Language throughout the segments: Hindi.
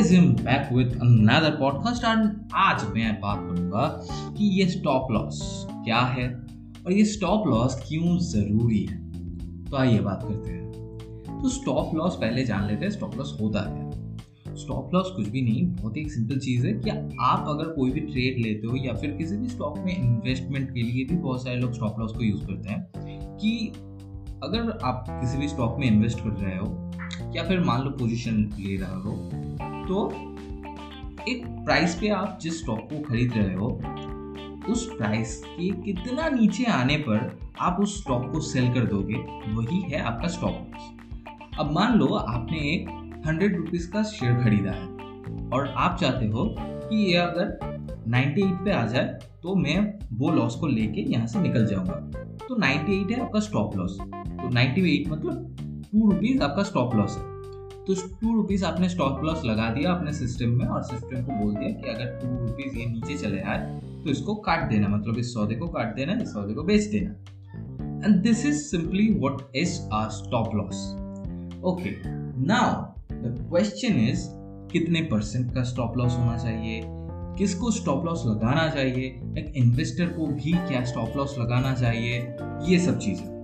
Guys am back with another podcast and आज मैं बात करूँगा कि ये स्टॉप लॉस क्या है और ये स्टॉप लॉस क्यों ज़रूरी है? तो आइए बात करते हैं। तो स्टॉप लॉस पहले जान लेते हैं स्टॉप लॉस होता है? स्टॉप लॉस कुछ भी नहीं, बहुत ही एक सिंपल चीज़ है कि आप अगर कोई भी ट्रेड लेते हो या फिर किसी भी स्टॉक में इन्वेस्टमेंट के लिए भी बहुत सारे लोग स्टॉप लॉस को यूज़ करते हैं कि अगर आप किसी भी स्टॉक में इन्वेस्ट कर रहे हो या फिर मान लो पोजीशन ले रहे हो तो एक प्राइस पे आप जिस स्टॉक को खरीद रहे हो, उस प्राइस के कितना नीचे आने पर आप उस स्टॉक को सेल कर दोगे, वही है आपका स्टॉक लॉस अब मान लो आपने एक हंड्रेड रुपीज़ का शेयर खरीदा है और आप चाहते हो कि ये अगर 98 पे आ जाए तो मैं वो लॉस को लेके यहाँ से निकल जाऊँगा। तो 98 है आपका स्टॉप लॉस तो 98 मतलब टू रुपीज़ आपका स्टॉप लॉस है। तो टू रुपीज़ आपने स्टॉप लॉस लगा दिया अपने सिस्टम में और सिस्टम को बोल दिया कि अगर टू रुपीज़ ये नीचे चले आए तो इसको काट देना मतलब इस सौदे को काट देना, इस सौदे को बेच देना। And this is simply what is a stop loss okay now the question is कितने परसेंट का स्टॉप लॉस होना चाहिए? किसको स्टॉप लॉस लगाना चाहिए? एक इन्वेस्टर को भी क्या स्टॉप लॉस लगाना चाहिए? ये सब चीज़ें।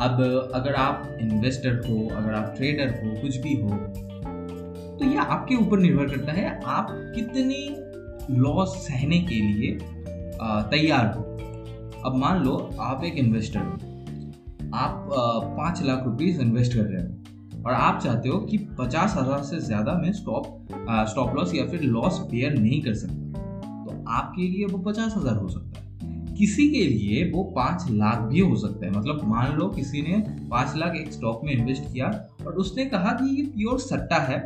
अब अगर आप इन्वेस्टर हो, अगर आप ट्रेडर हो, कुछ भी हो तो ये आपके ऊपर निर्भर करता है आप कितनी लॉस सहने के लिए तैयार हो। अब मान लो आप एक इन्वेस्टर हो। आप पाँच लाख रुपीज़ इन्वेस्ट कर रहे हो और आप चाहते हो कि पचास हज़ार से ज़्यादा मैं स्टॉप स्टॉप लॉस या फिर लॉस बेयर नहीं कर सकता। तो आपके लिए वो पचास हज़ार हो सकता है। किसी के लिए वो पाँच लाख भी हो सकता है। मतलब मान लो किसी ने पाँच लाख एक स्टॉक में इन्वेस्ट किया और उसने कहा कि ये प्योर सट्टा है,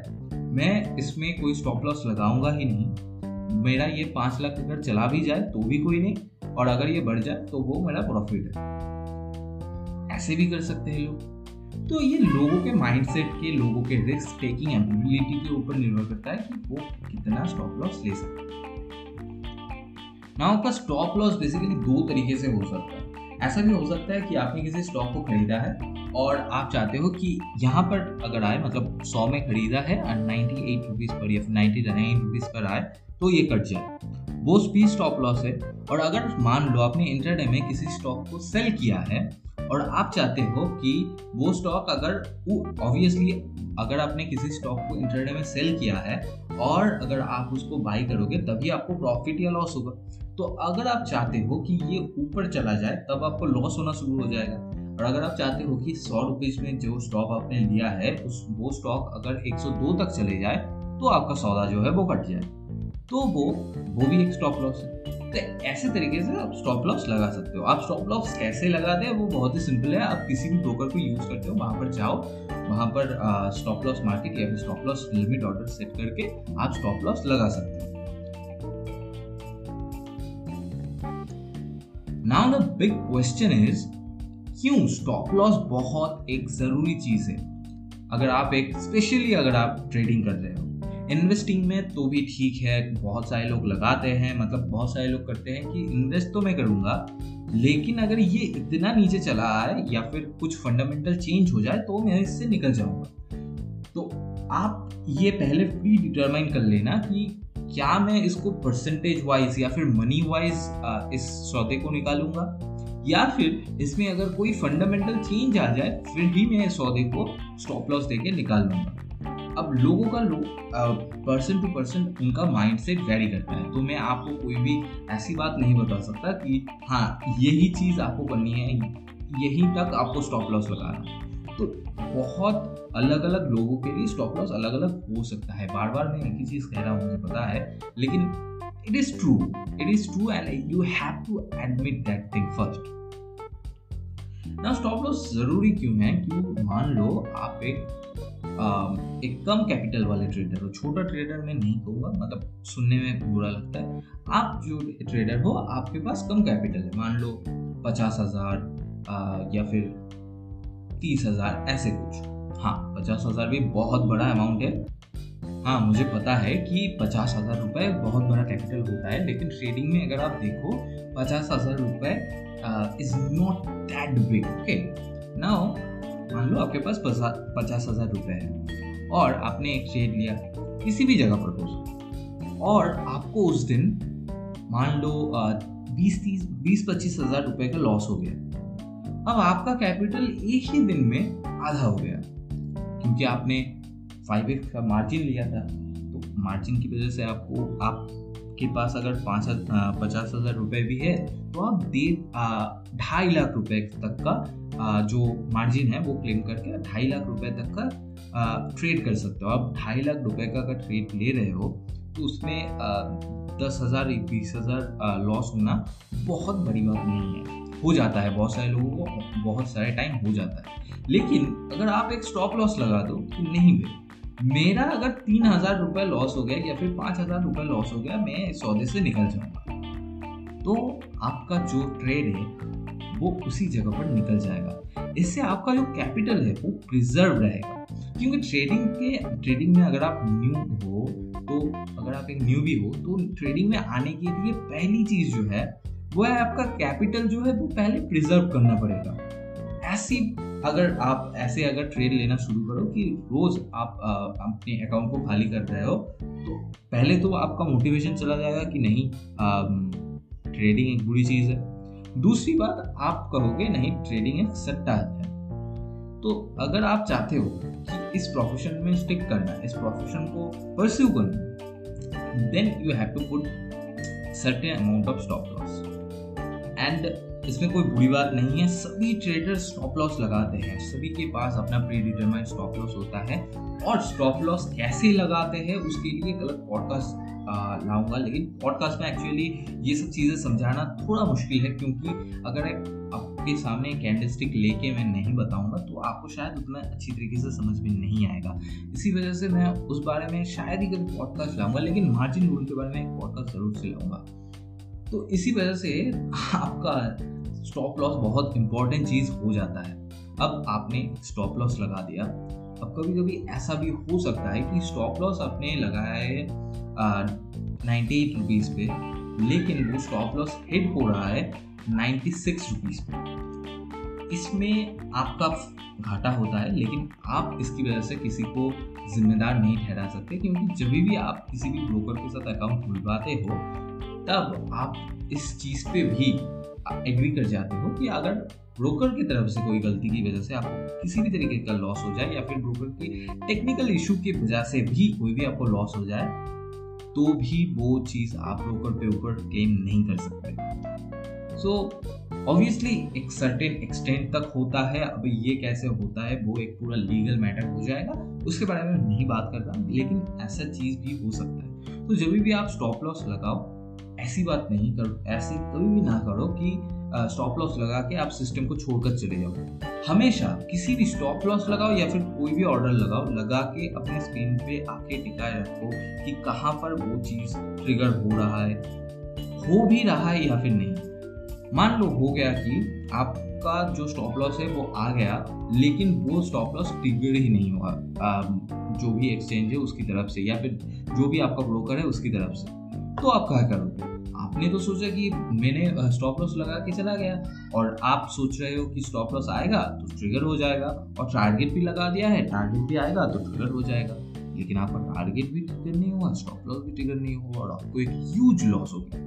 मैं इसमें कोई स्टॉप लॉस लगाऊँगा ही नहीं। मेरा ये पाँच लाख अगर चला भी जाए तो भी कोई नहीं और अगर ये बढ़ जाए तो वो मेरा प्रॉफिट है। ऐसे भी कर सकते हैं लोग। तो ये लोगों के माइंडसेट के, लोगों के रिस्क टेकिंग एबिलिटी के ऊपर निर्भर करता है कि वो कितना स्टॉप लॉस ले सकते हैं। ना आपका स्टॉप लॉस बेसिकली दो तरीके से हो सकता है। ऐसा भी हो सकता है कि आपने किसी स्टॉक को खरीदा है और आप चाहते हो कि यहाँ पर अगर आए मतलब सौ में खरीदा है और नाइन्टी एट रुपीज़ पर या नाइन्टी नाइन रुपीज़ पर आए तो ये कट जाए। वो भी स्टॉप लॉस है और अगर मान लो आपने इंटरडे में किसी स्टॉक को सेल किया है और आप चाहते हो कि वो स्टॉक अगर ऑब्वियसली अगर आपने किसी स्टॉक को इंटरडे में सेल किया है और अगर आप उसको बाई करोगे, तभी आपको प्रॉफिट या लॉस होगा। तो अगर आप चाहते हो कि ये ऊपर चला जाए, तब आपको लॉस होना शुरू हो जाएगा। और अगर आप चाहते हो कि सौ रुपीज़ में जो स्टॉक आपने लिया है, उस, वो स्टॉक अगर 102 तक चले जाए तो आपका सौदा जो है वो कट जाए। तो वो वो भी एक स्टॉप लॉस है। तो ऐसे तरीके से आप स्टॉप लॉस लगा सकते हो। आप स्टॉप लॉस कैसे लगाते हैं वो बहुत ही सिंपल है। आप किसी भी ब्रोकर को यूज़ करते हो, वहाँ पर जाओ, वहाँ पर स्टॉप लॉस मार्केट या फिर stop loss limit order set करके आप स्टॉप लॉस लगा सकते हो। Now the big question is क्यों स्टॉप लॉस बहुत एक ज़रूरी चीज़ है? अगर आप एक स्पेशली अगर आप ट्रेडिंग कर रहे हो इन्वेस्टिंग में तो भी ठीक है, बहुत सारे लोग लगाते हैं मतलब बहुत सारे लोग करते हैं कि इन्वेस्ट तो मैं करूँगा, लेकिन अगर ये इतना नीचे चला आए या फिर कुछ फंडामेंटल चेंज हो जाए तो मैं इससे निकल जाऊँगा। तो आप ये पहले प्री डिटरमाइन कर लेना कि क्या मैं इसको परसेंटेज वाइज या फिर मनी वाइज इस सौदे को निकालूँगा? या फिर इसमें अगर कोई फंडामेंटल चेंज आ जाए, फिर भी मैं इस सौदे को स्टॉप लॉस देके निकाल लूँगा। अब लोगों का पर्सन टू पर्सन उनका माइंड सेट वेरी करता है। तो मैं आपको कोई भी ऐसी बात नहीं बता सकता कि हाँ यही चीज़ आपको करनी है, यहीं तक आपको स्टॉप लॉस लगाना तो बहुत अलग अलग लोगों के लिए स्टॉप लॉस अलग अलग हो सकता है। बार बार मैं एक ही चीज़ कह रहा हूँ मुझे पता है लेकिन it is true it is true and you have to admit that thing first ना स्टॉप लॉस ज़रूरी क्यों है? क्यों? मान लो आप एक आ, एक कम कैपिटल वाले ट्रेडर हो छोटा ट्रेडर मैं नहीं कहूँगा मतलब सुनने में बुरा लगता है। आप जो ट्रेडर हो आपके पास कम कैपिटल है। मान लो पचास हज़ार या फिर तीस हज़ार, ऐसे कुछ। हाँ पचास हज़ार भी बहुत बड़ा अमाउंट है। हाँ मुझे पता है कि पचास हज़ार रुपए बहुत बड़ा कैपिटल होता है, लेकिन ट्रेडिंग में अगर आप देखो, पचास हज़ार रुपए is not that big okay now मान लो आपके पास पचास हज़ार रुपए है, और आपने एक ट्रेड लिया किसी भी जगह पर हो, और आपको उस दिन, मान लो बीस तीस, बीस पच्चीस हज़ार रुपए का लॉस हो गया। अब आपका कैपिटल एक ही दिन में आधा हो गया। क्योंकि आपने फाइव एक्स का मार्जिन लिया था तो मार्जिन की वजह से आपको आपके पास अगर पाँच हज़ार पचास हज़ार रुपये भी है तो आप डेढ़ ढाई लाख रुपए तक का आ, जो मार्जिन है वो क्लेम करके ढाई लाख रुपए तक का ट्रेड कर सकते हो। आप ढाई लाख रुपए का अगर ट्रेड ले रहे हो तो उसमें आ, दस हज़ार बीस हज़ार लॉस होना बहुत बड़ी बात नहीं है। हो जाता है बहुत सारे लोगों को, बहुत सारे टाइम हो जाता है। लेकिन अगर आप एक स्टॉप लॉस लगा दो कि नहीं भाई मेरा अगर तीन हज़ार रुपये लॉस हो गया या फिर पाँच हज़ार रुपये लॉस हो गया, मैं इस सौदे से निकल जाऊँगा। तो आपका जो ट्रेड है, वो उसी जगह पर निकल जाएगा। इससे आपका जो कैपिटल है, वो प्रिजर्व रहेगा। क्योंकि ट्रेडिंग के ट्रेडिंग में अगर आप न्यू हो तो अगर आप एक न्यू भी हो तो ट्रेडिंग में आने के लिए पहली चीज़ जो है वो है आपका कैपिटल जो है वो पहले प्रिजर्व करना पड़ेगा। ऐसी अगर आप, ऐसे अगर ट्रेड लेना शुरू करो कि रोज आप अपने अकाउंट को खाली कर रहे हो तो पहले तो आपका मोटिवेशन चला जाएगा कि नहीं ट्रेडिंग एक बुरी चीज़ है। दूसरी बात, आप कहोगे, नहीं ट्रेडिंग एक सट्टा है। तो अगर आप चाहते हो कि इस प्रोफेशन में स्टिक करना, इस प्रोफेशन को परस्यू करना then you have to put certain amount of stop loss and इसमें कोई बुरी बात नहीं है। सभी ट्रेडर स्टॉप लॉस लगाते हैं। सभी के पास अपना प्री डिटरमाइंड स्टॉप लॉस होता है। और स्टॉप लॉस कैसे लगाते हैं, उसके लिए एक अलग पॉडकास्ट लाऊँगा। लेकिन पॉडकास्ट में एक्चुअली ये सब चीज़ें समझाना थोड़ा मुश्किल है। क्योंकि अगर आपके सामने कैंडल स्टिक लेके मैं नहीं बताऊँगा तो आपको शायद उतना अच्छी तरीके से समझ में नहीं आएगा। इसी वजह से मैं उस बारे में शायद ही कभी पॉडकास्ट लाऊँगा, लेकिन मार्जिन रूल के बारे में एक पॉडकास्ट ज़रूर से लाऊँगा। तो इसी वजह से आपका स्टॉप लॉस बहुत इंपॉर्टेंट चीज़ हो जाता है। अब आपने स्टॉप लॉस लगा दिया। अब कभी कभी ऐसा भी हो सकता है कि स्टॉप लॉस आपने लगाया है नाइन्टी एट रुपीज़ पे, लेकिन वो स्टॉप लॉस हिट हो रहा है नाइन्टी सिक्स रुपीज़ पे। इसमें आपका घाटा होता है, लेकिन आप इसकी वजह से किसी को जिम्मेदार नहीं ठहरा सकते, क्योंकि जब भी आप किसी भी ब्रोकर के साथ अकाउंट खुलवाते हो तब आप इस चीज़ पे भी एग्री कर जाते हो कि अगर ब्रोकर की तरफ़ से कोई गलती की वजह से आपको किसी भी तरीके का लॉस हो जाए या फिर ब्रोकर की टेक्निकल इशू की वजह से भी कोई भी आपको लॉस हो जाए तो भी वो चीज़ आप ब्रोकर पे ऊपर क्लेम नहीं कर सकते। सो ऑब्वियसली एक सर्टेन एक्सटेंट तक होता है। अब ये कैसे होता है, वो एक पूरा लीगल मैटर हो जाएगा। उसके बारे में नहीं बात कर लेकिन ऐसा चीज़ भी हो सकता है। तो जब भी आप स्टॉप लॉस लगाओ ऐसी बात नहीं करो ऐसे कभी भी ना करो कि स्टॉप लॉस लगा के आप सिस्टम को छोड़कर चले जाओ। हमेशा किसी भी स्टॉप लॉस लगाओ या फिर कोई भी ऑर्डर लगाओ लगा के अपने स्क्रीन पे आके टिकाए रखो कि कहाँ पर वो चीज़ ट्रिगर हो रहा है हो भी रहा है या फिर नहीं। मान लो हो गया कि आपका जो स्टॉप लॉस है वो आ गया लेकिन वो स्टॉप लॉस ट्रिगर ही नहीं हुआ जो भी एक्सचेंज है उसकी तरफ़ से या फिर जो भी आपका ब्रोकर है उसकी तरफ़ से। तो आप क्या करोगे? आपने तो सोचा कि मैंने स्टॉप लॉस लगा के चला गया और आप सोच रहे हो कि स्टॉप लॉस आएगा तो ट्रिगर हो जाएगा और टारगेट भी लगा दिया है टारगेट भी आएगा तो ट्रिगर हो जाएगा। लेकिन आपका टारगेट भी ट्रिगर नहीं हुआ स्टॉप लॉस भी ट्रिगर नहीं हुआ और आपको एक ह्यूज लॉस हो गया।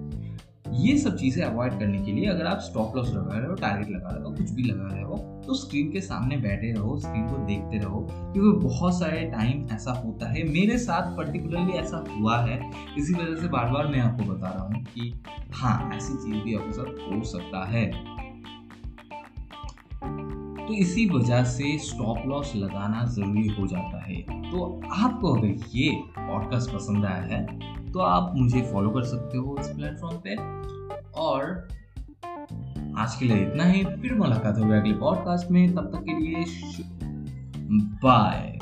ये सब चीज़ें अवॉइड करने के लिए अगर आप स्टॉप लॉस लगा रहे हो टारगेट लगा रहे हो, कुछ भी लगा रहे हो तो स्क्रीन के सामने बैठे रहो स्क्रीन को देखते रहो, क्योंकि बहुत सारे टाइम ऐसा होता है। मेरे साथ पर्टिकुलरली ऐसा हुआ है। इसी वजह से बार बार मैं आपको बता रहा हूँ कि हाँ ऐसी चीज़ भी आपके साथ हो सकता है। तो इसी वजह से स्टॉप लॉस लगाना ज़रूरी हो जाता है। तो आपको अगर ये पॉडकास्ट पसंद आया है तो आप मुझे फॉलो कर सकते हो इस प्लेटफॉर्म पे। और आज के लिए इतना ही। फिर मुलाकात होगी अगले पॉडकास्ट में। तब तक के लिए बाय